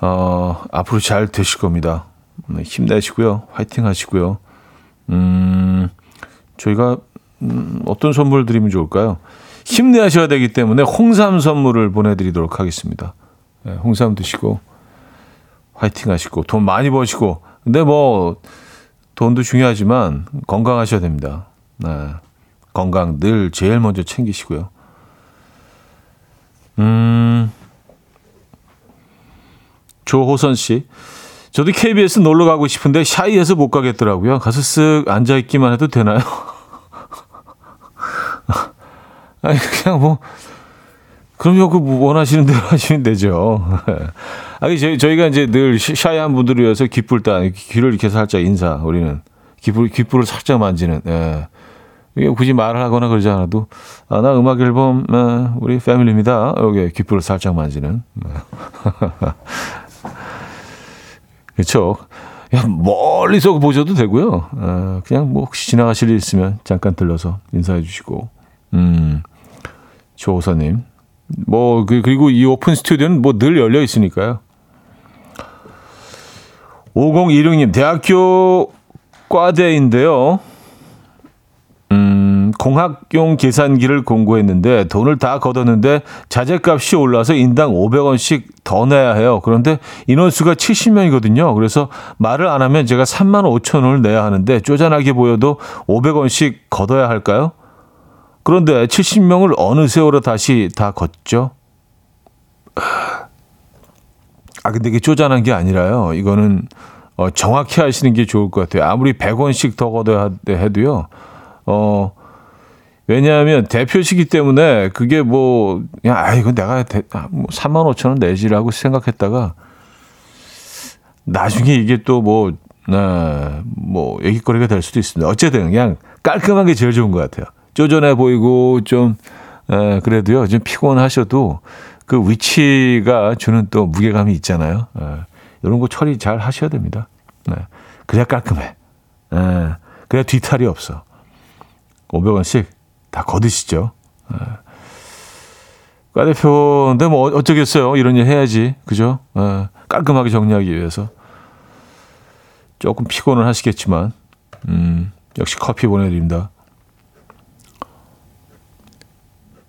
어, 앞으로 잘 되실 겁니다. 네, 힘내시고요. 화이팅 하시고요. 음, 저희가 음, 어떤 선물 드리면 좋을까요? 힘내셔야 되기 때문에 홍삼 선물을 보내드리도록 하겠습니다. 네, 홍삼 드시고 화이팅 하시고 돈 많이 버시고 근데 뭐 돈도 중요하지만 건강하셔야 됩니다. 네, 건강 늘 제일 먼저 챙기시고요. 음, 조호선 씨. 저도 KBS 놀러 가고 싶은데 샤이해서 못 가겠더라고요. 가서 쓱 앉아 있기만 해도 되나요? 아니 그냥 뭐 그럼요 그 원하시는 대로 하시면 되죠. 아니 저희 저희가 이제 늘 샤이한 분들을 위해서 기쁠 때 귀를 이렇게 살짝 인사 우리는 기쁠 기쁠을 살짝 만지는. 예. 굳이 말을 하거나 그러지 않아도 아, 나 음악 앨범 어, 우리 패밀리입니다. 여기 기쁠을 살짝 만지는. 그렇죠. 야, 멀리서 보셔도 되고요. 어, 그냥 뭐 혹시 지나가실 일 있으면 잠깐 들러서 인사해 주시고. 음, 조호사님. 뭐, 그, 그리고 이 오픈 스튜디오는 뭐 늘 열려 있으니까요. 5016님, 대학교 과대인데요. 공학용 계산기를 공고했는데 돈을 다 걷었는데 자재값이 올라서 인당 500원씩 더 내야 해요. 그런데 인원수가 70명이거든요. 그래서 말을 안 하면 제가 3만 5천 원을 내야 하는데 쪼잔하게 보여도 500원씩 걷어야 할까요? 그런데 70명을 어느 세월에 다시 다 걷죠? 아, 근데 이게 쪼잔한 게 아니라요. 이거는 어, 정확히 하시는 게 좋을 것 같아요. 아무리 100원씩 더 걷어야 해도요. 어, 왜냐하면 대표시기 때문에 그게 뭐, 그냥, 아, 이거 내가 대, 아, 뭐 3만 5천 원 내지라고 생각했다가 나중에 이게 또 뭐, 네, 뭐, 얘기거리가 될 수도 있습니다. 어쨌든 그냥 깔끔한 게 제일 좋은 것 같아요. 쪼전해 보이고 좀, 에, 그래도요, 좀 피곤하셔도 그 위치가 주는 또 무게감이 있잖아요. 에, 이런 거 처리 잘 하셔야 됩니다. 네. 그래야 깔끔해. 에, 그래야 뒤탈이 없어. 500원씩 다 거두시죠. 예. 과대표인데 뭐 어쩌겠어요. 이런 일 해야지. 그죠? 예. 깔끔하게 정리하기 위해서. 조금 피곤은 하시겠지만, 음, 역시 커피 보내드립니다.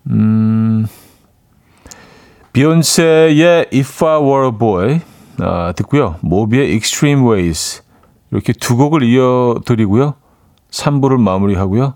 음, 비욘세의 If I Were a Boy 아, 듣고요. 모비의 Extreme Ways 이렇게 두 곡을 이어드리고요. 3부를 마무리하고요.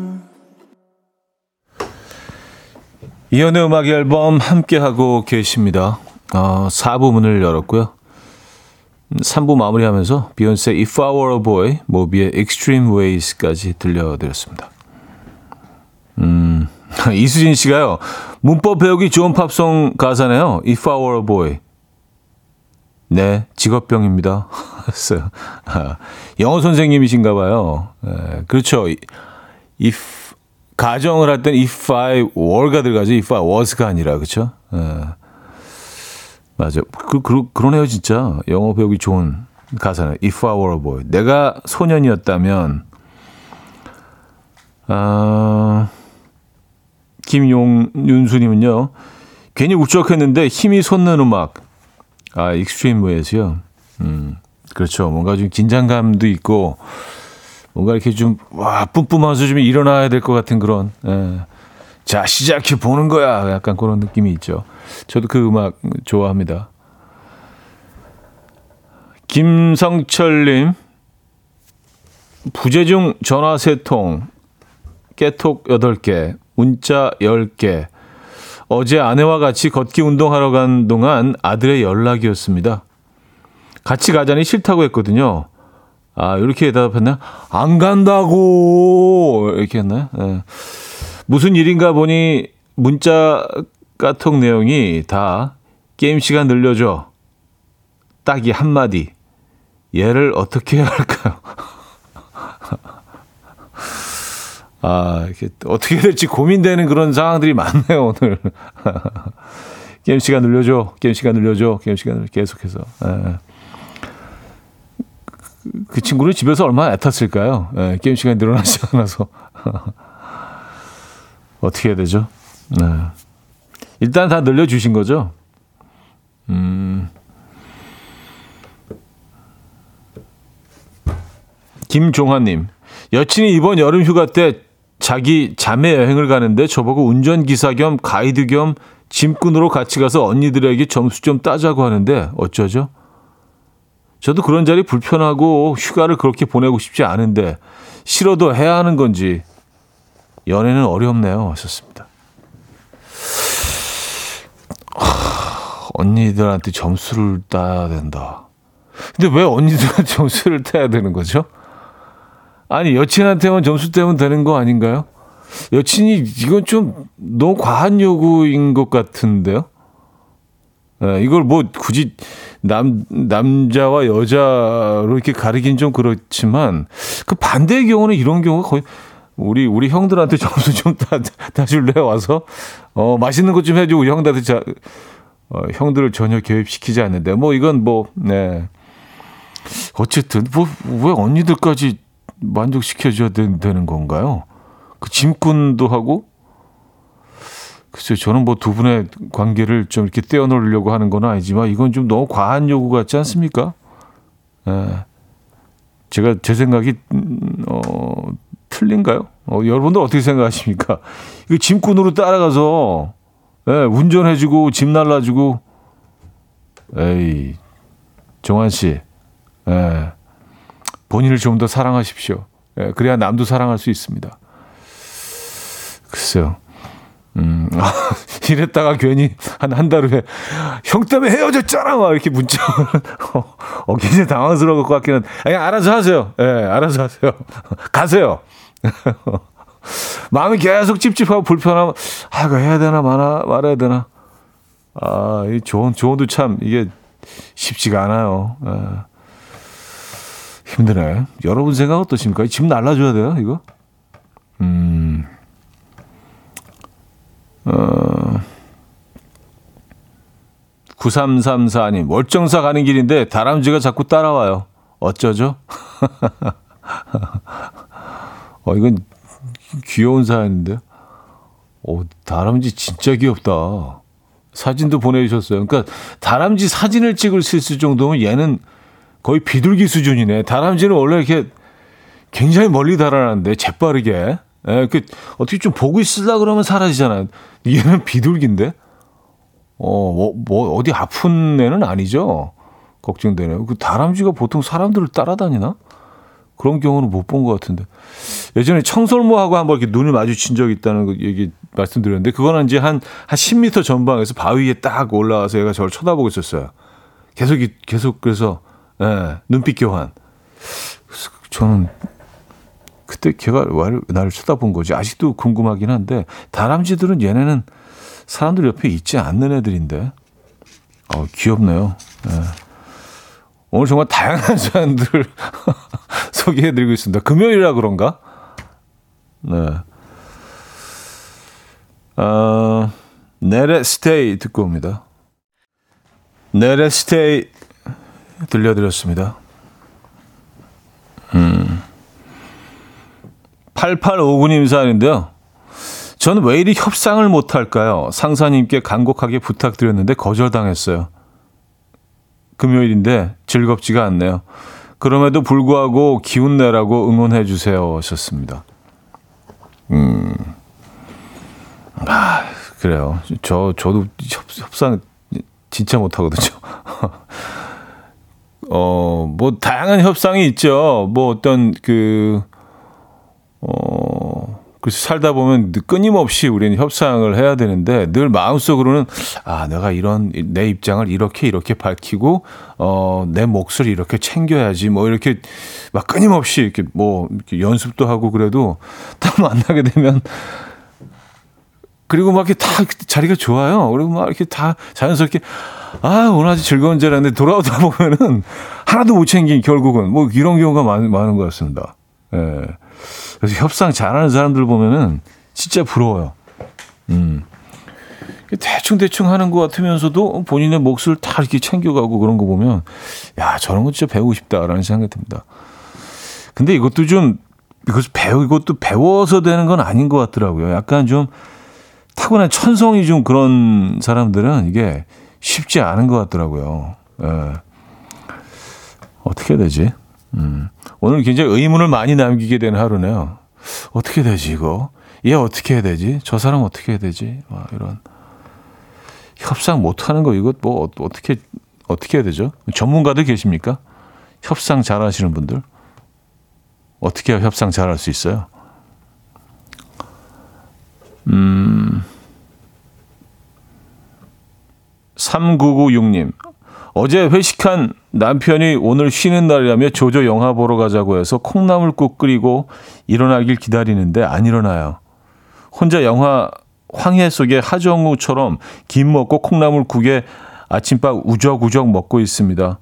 이연의 음악 앨범 함께하고 계십니다. 어, 4부 문을 열었고요. 3부 마무리하면서 비욘세 If I Were a Boy, 모비의 Extreme Ways까지 들려드렸습니다. 음, 이수진 씨가요. 문법 배우기 좋은 팝송 가사네요. If I Were a Boy. 네, 직업병입니다. 아, 영어 선생님이신가 봐요. 네, 그렇죠. If 가정을 할 땐 if I were가 들어가죠. if I was가 아니라 그렇죠. 예. 맞아. 그, 그 그러네요 진짜 영어 배우기 좋은 가사는 if I were a boy. 내가 소년이었다면 아 김용 윤수님은요. 괜히 울적했는데 힘이 솟는 음악. 아 Extreme Ways요. 음 그렇죠. 뭔가 좀 긴장감도 있고 뭔가 이렇게 좀, 와, 뿜뿜하면서 좀 일어나야 될 것 같은 그런, 예. 자, 시작해 보는 거야. 약간 그런 느낌이 있죠. 저도 그 음악 좋아합니다. 김성철님, 부재중 전화 세통, 깨톡 8개, 문자 10개. 어제 아내와 같이 걷기 운동하러 간 동안 아들의 연락이었습니다. 같이 가자니 싫다고 했거든요. 아, 이렇게 대답했나? 안 간다고! 이렇게 했나요? 네. 무슨 일인가 보니, 문자 카톡 내용이 다 게임 시간 늘려줘. 딱 이 한마디. 얘를 어떻게 해야 할까요? 아, 이게 어떻게 될지 고민되는 그런 상황들이 많네요, 오늘. 게임 시간 늘려줘, 게임 시간 늘려줘, 게임 시간을 계속해서. 예. 그 친구는 집에서 얼마나 애탔을까요? 예, 게임 시간이 늘어나지 않아서. 어떻게 해야 되죠? 네. 일단 다 늘려주신 거죠? 음. 김종환님, 여친이 이번 여름 휴가 때 자기 자매 여행을 가는데 저보고 운전기사 겸 가이드 겸 짐꾼으로 같이 가서 언니들에게 점수 좀 따자고 하는데 어쩌죠? 저도 그런 자리 불편하고 휴가를 그렇게 보내고 싶지 않은데 싫어도 해야 하는 건지 연애는 어렵네요. 하셨습니다. 언니들한테 점수를 따야 된다. 근데 왜 언니들한테 점수를 따야 되는 거죠? 아니 여친한테만 점수 떼면 되는 거 아닌가요? 여친이 이건 좀 너무 과한 요구인 것 같은데요. 네, 이걸 뭐 굳이 남 남자와 여자로 이렇게 가리긴 좀 그렇지만 그 반대의 경우는 이런 경우가 거의 우리 우리 형들한테 점수 좀 따, 따줄래 와서? 어 맛있는 것 좀 해주고 형들한테 자, 어, 형들을 전혀 개입시키지 않는데. 뭐 이건 뭐 네. 어쨌든 뭐 왜 언니들까지 만족시켜줘야 되, 되는 건가요? 그 짐꾼도 하고 글쎄요, 저는 뭐 두 분의 관계를 좀 이렇게 떼어놓으려고 하는 건 아니지만 이건 좀 너무 과한 요구 같지 않습니까? 예. 제가 제 생각이 음, 어, 틀린가요? 어, 여러분들 어떻게 생각하십니까? 이거 짐꾼으로 따라가서 예, 운전해주고 짐 날라주고 에이 정환 씨, 예, 본인을 좀 더 사랑하십시오. 예, 그래야 남도 사랑할 수 있습니다. 글쎄요. 음, 이랬다가 괜히 한, 한 달 후에, 형 때문에 헤어졌잖아! 막 이렇게 문자. 어, 어, 굉장히 당황스러울 것 같기는. 아니, 알아서 하세요. 예, 네, 알아서 하세요. 가세요. 마음이 계속 찝찝하고 불편하면, 아, 이거 해야 되나, 말아, 말아야 되나. 아, 이 조언, 조언도 참, 이게 쉽지가 않아요. 예. 힘드네. 여러분 생각 어떠십니까? 집 날라줘야 돼요, 이거? 음. 어, 9334님, 월정사 가는 길인데 다람쥐가 자꾸 따라와요. 어쩌죠? 어, 이건 귀여운 사연인데. 오, 다람쥐 진짜 귀엽다. 사진도 보내주셨어요. 그러니까 다람쥐 사진을 찍을 수 있을 정도면 얘는 거의 비둘기 수준이네. 다람쥐는 원래 이렇게 굉장히 멀리 달아나는데 재빠르게. 예, 그 어떻게 좀 보고 있으려 그러면 사라지잖아요. 얘는 비둘기인데. 어, 뭐, 뭐 어디 아픈 애는 아니죠. 걱정되네요. 그 다람쥐가 보통 사람들을 따라다니나? 그런 경우는 못 본 것 같은데. 예전에 청설모하고 한번 이렇게 눈을 마주친 적이 있다는 거 얘기 말씀드렸는데, 그거는 이제 한, 한 10m 전방에서 바위에 딱 올라와서 얘가 저를 쳐다보고 있었어요. 계속, 계속 그래서, 예, 눈빛 교환. 저는 그때 걔가 왜 나를 쳐다본 거지? 아직도 궁금하긴 한데, 다람쥐들은 얘네는 사람들 옆에 있지 않는 애들인데, 어, 귀엽네요. 예. 오늘 정말 다양한 사연들을 소개해드리고 있습니다. 금요일이라 그런가? 네. 어, 네레 스테이 듣고 옵니다. 네레 스테이 들려드렸습니다. 음. 8859님 사연인데요. 저는 왜 이리 협상을 못할까요? 상사님께 간곡하게 부탁드렸는데 거절당했어요. 금요일인데 즐겁지가 않네요. 그럼에도 불구하고 기운 내라고 응원해 주세요. 하셨습니다. 음. 아, 그래요. 저, 저도 협상 진짜 못하거든요. 어, 뭐, 다양한 협상이 있죠. 뭐, 어떤, 그, 어, 그래서 살다 보면 끊임없이 우리는 협상을 해야 되는데 늘 마음속으로는 아 내가 이런 내 입장을 이렇게 이렇게 밝히고 어 내 몫을 이렇게 챙겨야지 뭐 이렇게 막 끊임없이 이렇게 뭐 이렇게 연습도 하고 그래도 딱 만나게 되면 그리고 막 이렇게 다 자리가 좋아요. 그리고 막 이렇게 다 자연스럽게 아 오늘 아주 즐거운 자리인데 돌아오다 보면은 하나도 못 챙긴 결국은 뭐 이런 경우가 많, 많은 것 같습니다. 예. 그래서 협상 잘하는 사람들 보면은 진짜 부러워요. 음. 대충 대충 하는 것 같으면서도 본인의 몫을 다 이렇게 챙겨가고 그런 거 보면 야 저런 거 진짜 배우고 싶다라는 생각이 듭니다. 근데 이것도 좀 이것 배우 이것도 배워서 되는 건 아닌 것 같더라고요. 약간 좀 타고난 천성이 좀 그런 사람들은 이게 쉽지 않은 것 같더라고요. 예. 어떻게 되지? 음. 오늘 굉장히 의문을 많이 남기게 된 하루네요. 어떻게 되지 이거? 얘 어떻게 해야 되지? 저 사람 어떻게 해야 되지? 막 이런 협상 못 하는 거 이거 뭐 어떻게 어떻게 해야 되죠? 전문가들 계십니까? 협상 잘 하시는 분들? 어떻게 협상 잘할 수 있어요? 음. 3996님. 어제 회식한 남편이 오늘 쉬는 날이라며 조조 영화 보러 가자고 해서 콩나물국 끓이고 일어나길 기다리는데 안 일어나요. 혼자 영화 황해 속의 하정우처럼 김 먹고 콩나물국에 아침밥 우적우적 먹고 있습니다.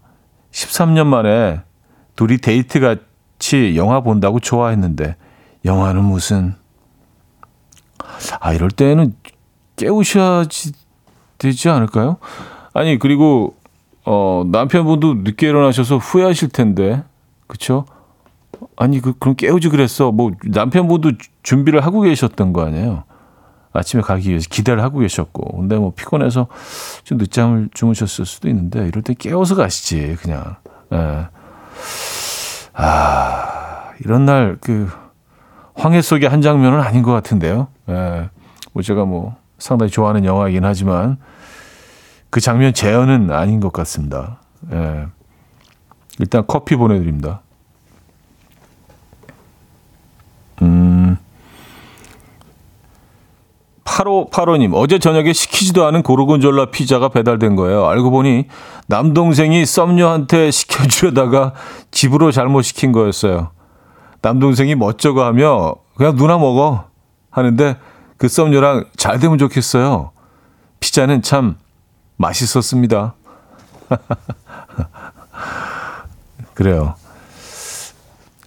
13년 만에 둘이 데이트 같이 영화 본다고 좋아했는데 영화는 무슨 아 이럴 때는 깨우셔야 되지 않을까요? 아니 그리고 어 남편분도 늦게 일어나셔서 후회하실 텐데 그쵸? 아니 그 그럼 깨우지 그랬어 뭐 남편분도 준비를 하고 계셨던 거 아니에요? 아침에 가기 위해서 기대를 하고 계셨고 근데 뭐 피곤해서 좀 늦잠을 주무셨을 수도 있는데 이럴 때 깨워서 가시지 그냥 예. 아 이런 날 그 황해 속의 한 장면은 아닌 것 같은데요 예. 뭐 제가 뭐 상당히 좋아하는 영화이긴 하지만 그 장면 재현은 아닌 것 같습니다 예. 일단 커피 보내드립니다 음 8585님, 어제 저녁에 시키지도 않은 고르곤졸라 피자가 배달된 거예요. 알고 보니 남동생이 썸녀한테 시켜주려다가 집으로 잘못 시킨 거였어요. 남동생이 멋져가 하며 그냥 누나 먹어 하는데 그 썸녀랑 잘 되면 좋겠어요. 피자는 참 맛있었습니다. 그래요.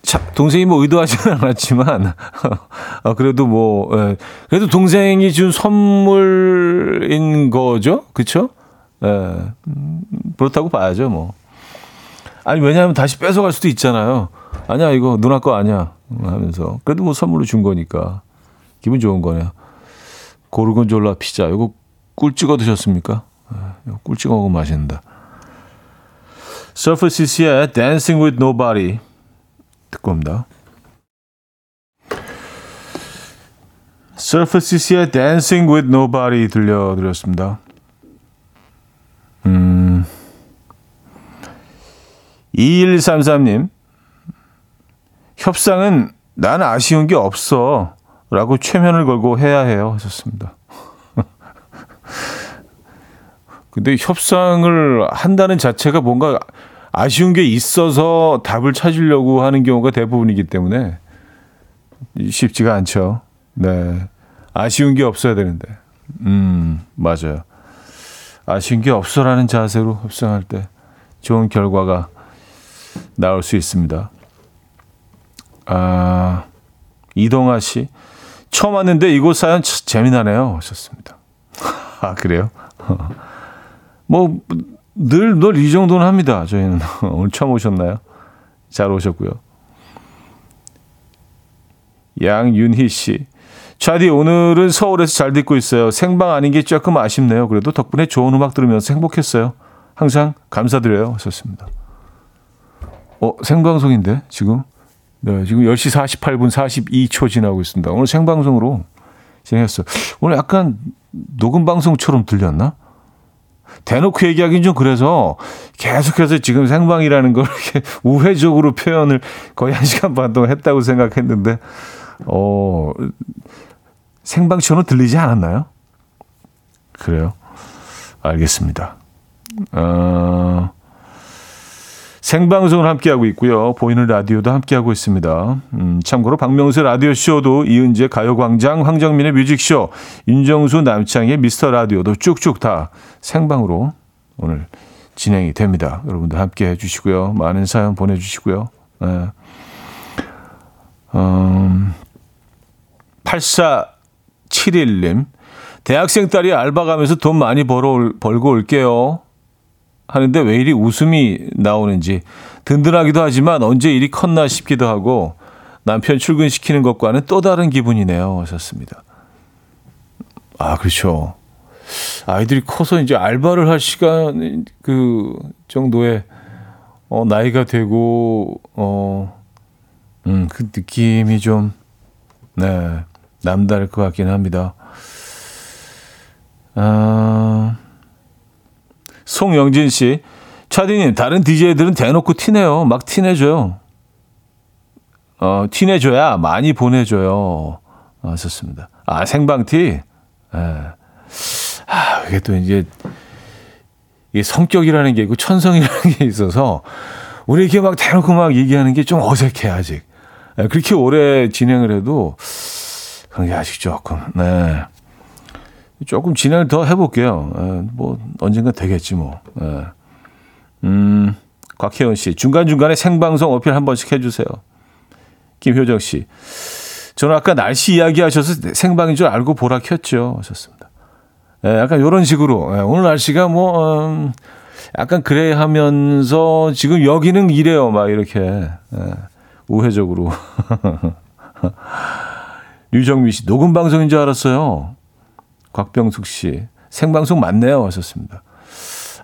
참, 동생이 뭐 의도하지는 않았지만, 어, 그래도 뭐, 예, 그래도 동생이 준 선물인 거죠? 그쵸? 예, 음, 그렇다고 봐야죠, 뭐. 아니, 왜냐하면 다시 뺏어갈 수도 있잖아요. 아니야, 이거 누나 거 아니야. 하면서. 그래도 뭐 선물로 준 거니까. 기분 좋은 거네요. 고르곤졸라 피자. 이거 꿀 찍어 드셨습니까? 예, 꿀 찍어 먹으면 맛있는다. 서퍼시스의 Dancing with Nobody. 듣고 옵니다. 서퍼시스의 Dancing with Nobody 들려드렸습니다. 음, 2133님, 협상은 난 아쉬운 게 없어. 라고 최면을 걸고 해야 해요. 하셨습니다. 근데 협상을 한다는 자체가 뭔가 아쉬운 게 있어서 답을 찾으려고 하는 경우가 대부분이기 때문에 쉽지가 않죠. 네. 아쉬운 게 없어야 되는데. 음, 맞아요. 아쉬운 게 없어라는 자세로 협상할 때 좋은 결과가 나올 수 있습니다. 아, 이동아 씨. 처음 왔는데 이곳 사연 재미나네요. 하셨습니다. 아, 그래요? 뭐, 늘, 늘 이 정도는 합니다. 저희는. 오늘 처음 오셨나요? 잘 오셨고요. 양윤희 씨. 차디, 오늘은 서울에서 잘 듣고 있어요. 생방 아닌 게 조금 아쉽네요. 그래도 덕분에 좋은 음악 들으면서 행복했어요. 항상 감사드려요. 하셨습니다. 어, 생방송인데, 지금? 네, 지금 10시 48분 42초 지나고 있습니다. 오늘 생방송으로 진행했어요. 오늘 약간 녹음 방송처럼 들렸나? 대놓고 얘기하기는 좀 그래서 계속해서 지금 생방이라는 걸 이렇게 우회적으로 표현을 거의 한 시간 반 동안 했다고 생각했는데, 어, 생방처럼 들리지 않았나요? 그래요. 알겠습니다. 어, 생방송을 함께하고 있고요. 보이는 라디오도 함께하고 있습니다. 음, 참고로 박명수 라디오쇼도 이은재 가요광장, 황정민의 뮤직쇼, 윤정수 남창의 미스터 라디오도 쭉쭉 다 생방으로 오늘 진행이 됩니다. 여러분들 함께 해주시고요. 많은 사연 보내주시고요. 네. 음, 8471님. 대학생 딸이 알바 가면서 돈 많이 벌어, 벌고 올게요. 하는데 왜 이리 웃음이 나오는지 든든하기도 하지만 언제 일이 컸나 싶기도 하고 남편 출근시키는 것과는 또 다른 기분이네요. 하셨습니다. 아, 그렇죠. 아이들이 커서 이제 알바를 할 시간 그 정도의 어, 나이가 되고 어, 음, 그 느낌이 좀 네, 남다를 것 같긴 합니다. 아, 송영진 씨, 차디님, 다른 DJ들은 대놓고 티내요. 막 티내줘요. 어, 티내줘야 많이 보내줘요. 아, 좋습니다. 아, 생방티? 예. 아, 이게 또 이제, 이게 성격이라는 게 있고 천성이라는 게 있어서, 우리 이렇게 막 대놓고 막 얘기하는 게 좀 어색해, 아직. 예, 그렇게 오래 진행을 해도, 그런 게 아직 조금, 네. 조금 진행을 더 해볼게요. 에, 예, 뭐 언젠가 되겠지 뭐. 에. 예. 음, 곽혜원 씨 중간 중간에 생방송 어필 한 번씩 해주세요. 김효정 씨, 저는 아까 날씨 이야기하셔서 생방인 줄 알고 보라 켰죠. 하셨습니다. 에, 예, 약간 이런 식으로 에, 오늘 날씨가 뭐 음, 약간 그래 하면서 지금 여기는 이래요. 막 이렇게 에, 우회적으로. 류정미 씨 녹음 방송인 줄 알았어요. 곽병숙 씨. 생방송 맞네요. 하셨습니다.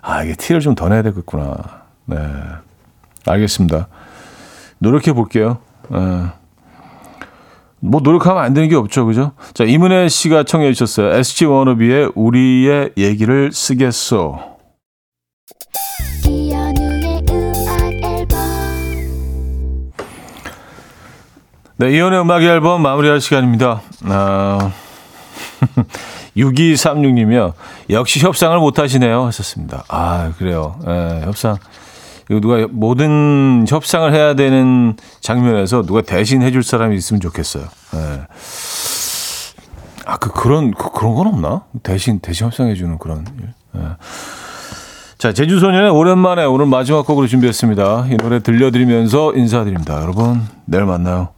아, 이게 티를 좀 더 내야 되겠구나. 네. 알겠습니다. 노력해 볼게요. 네. 뭐 노력하면 안 되는 게 없죠. 그죠? 자, 이문혜 씨가 청해 주셨어요. SG 워너비의 우리의 얘기를 쓰겠어. 네, 이연의 음악 앨범 마무리할 시간입니다. 아... 6236님이요. 역시 협상을 못 하시네요. 하셨습니다. 아, 그래요. 예, 협상. 이거 누가 모든 협상을 해야 되는 장면에서 누가 대신 해줄 사람이 있으면 좋겠어요. 예. 아, 그, 그런, 그, 그런 건 없나? 대신, 대신 협상해주는 그런 일. 예. 자, 제주소년의 오랜만에 오늘 마지막 곡으로 준비했습니다. 이 노래 들려드리면서 인사드립니다. 여러분, 내일 만나요.